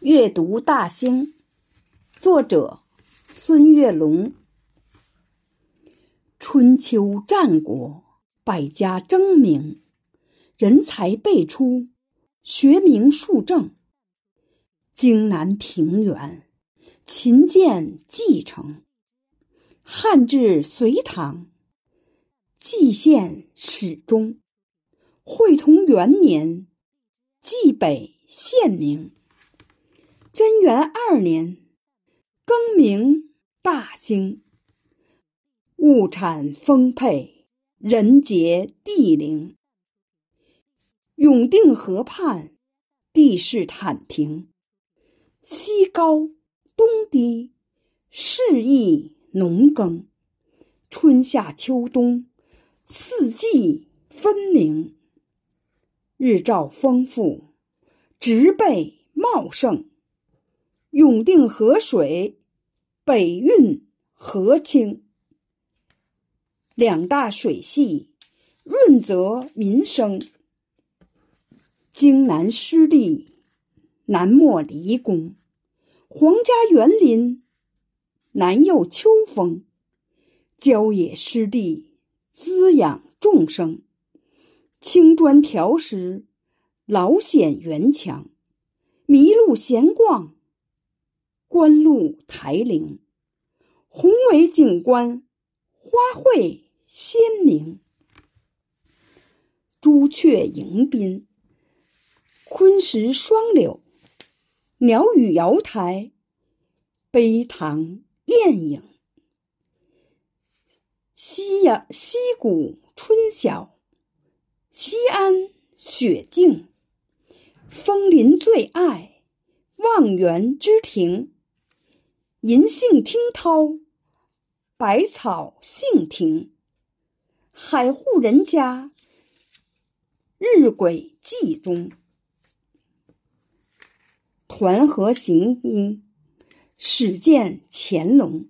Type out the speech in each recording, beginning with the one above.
阅读大兴，作者孙月龙。春秋战国，百家争鸣，人才辈出，学名树正。荆南平原，秦建继承；汉至隋唐，蓟县始终。会同元年，蓟北县名。贞元二年，更名大兴。物产丰沛，人杰地灵。永定河畔，地势坦平，西高东低，适宜农耕。春夏秋冬，四季分明。日照丰富，植被茂盛。永定河水北运河清，两大水系润泽民生。荆南湿地南没离宫，皇家园林南佑秋风。郊野湿地滋养众生，青砖条石老显园墙，麋鹿闲逛。观露台陵，宏伟景观，花卉鲜明。朱雀迎宾，昆石双柳，鸟语瑶台，碑堂艳影。西阳溪谷春晓，西安雪静，枫林最爱望园之亭。银杏听涛，百草杏庭。海户人家，日晷记中。团河行宫，始见乾隆。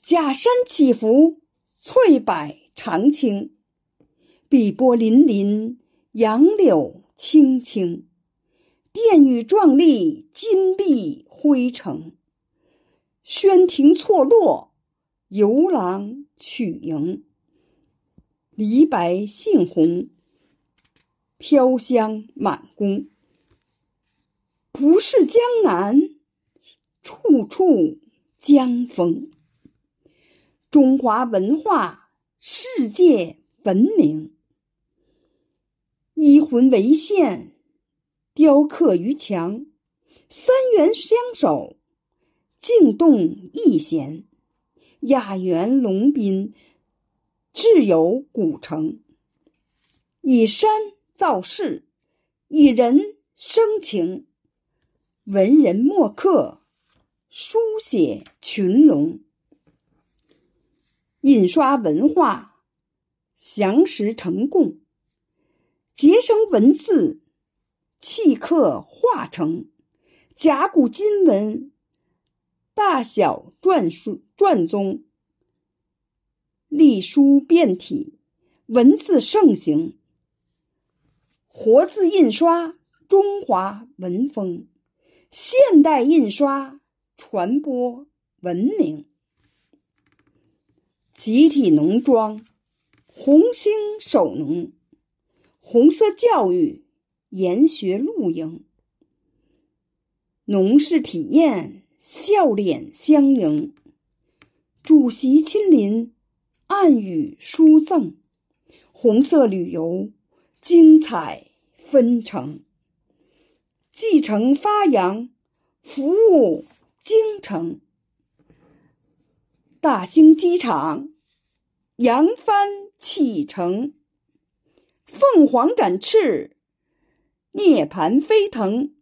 假山起伏，翠柏长青。碧波粼粼，杨柳青青。殿宇壮丽，金碧辉城。轩庭错落，游廊曲营。梨白杏红，飘香满宫。不是江南，处处江风。中华文化世界闻名，一魂为线，雕刻于墙。三元相守。静动逸闲，雅园龙宾，志有古城。以山造势，以人生情。文人墨客，书写群龙。印刷文化，详实成贡，结生文字，契刻化成甲骨金文。大小篆书篆宗，隶书变体，文字盛行。活字印刷，中华文风；现代印刷，传播文明。集体农庄，红星守农；红色教育，研学露营。农事体验。笑脸相迎，主席亲临，暗语书赠，红色旅游，精彩纷呈，继承发扬，服务京城。大兴机场，扬帆启程，凤凰展翅，涅槃飞腾。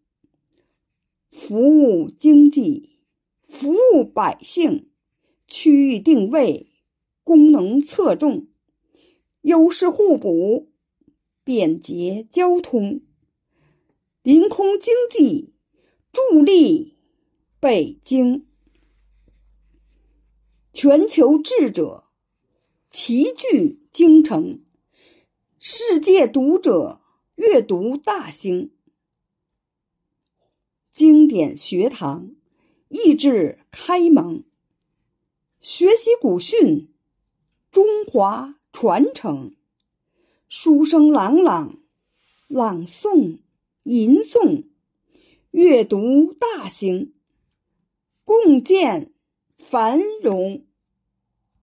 服务经济，服务百姓，区域定位，功能侧重，优势互补，便捷交通，临空经济，助力北京。全球智者齐聚京城，世界读者阅读大兴。经典学堂，意志开蒙，学习古训，中华传承。书声朗朗，朗诵、吟诵、阅读大兴，共建繁荣。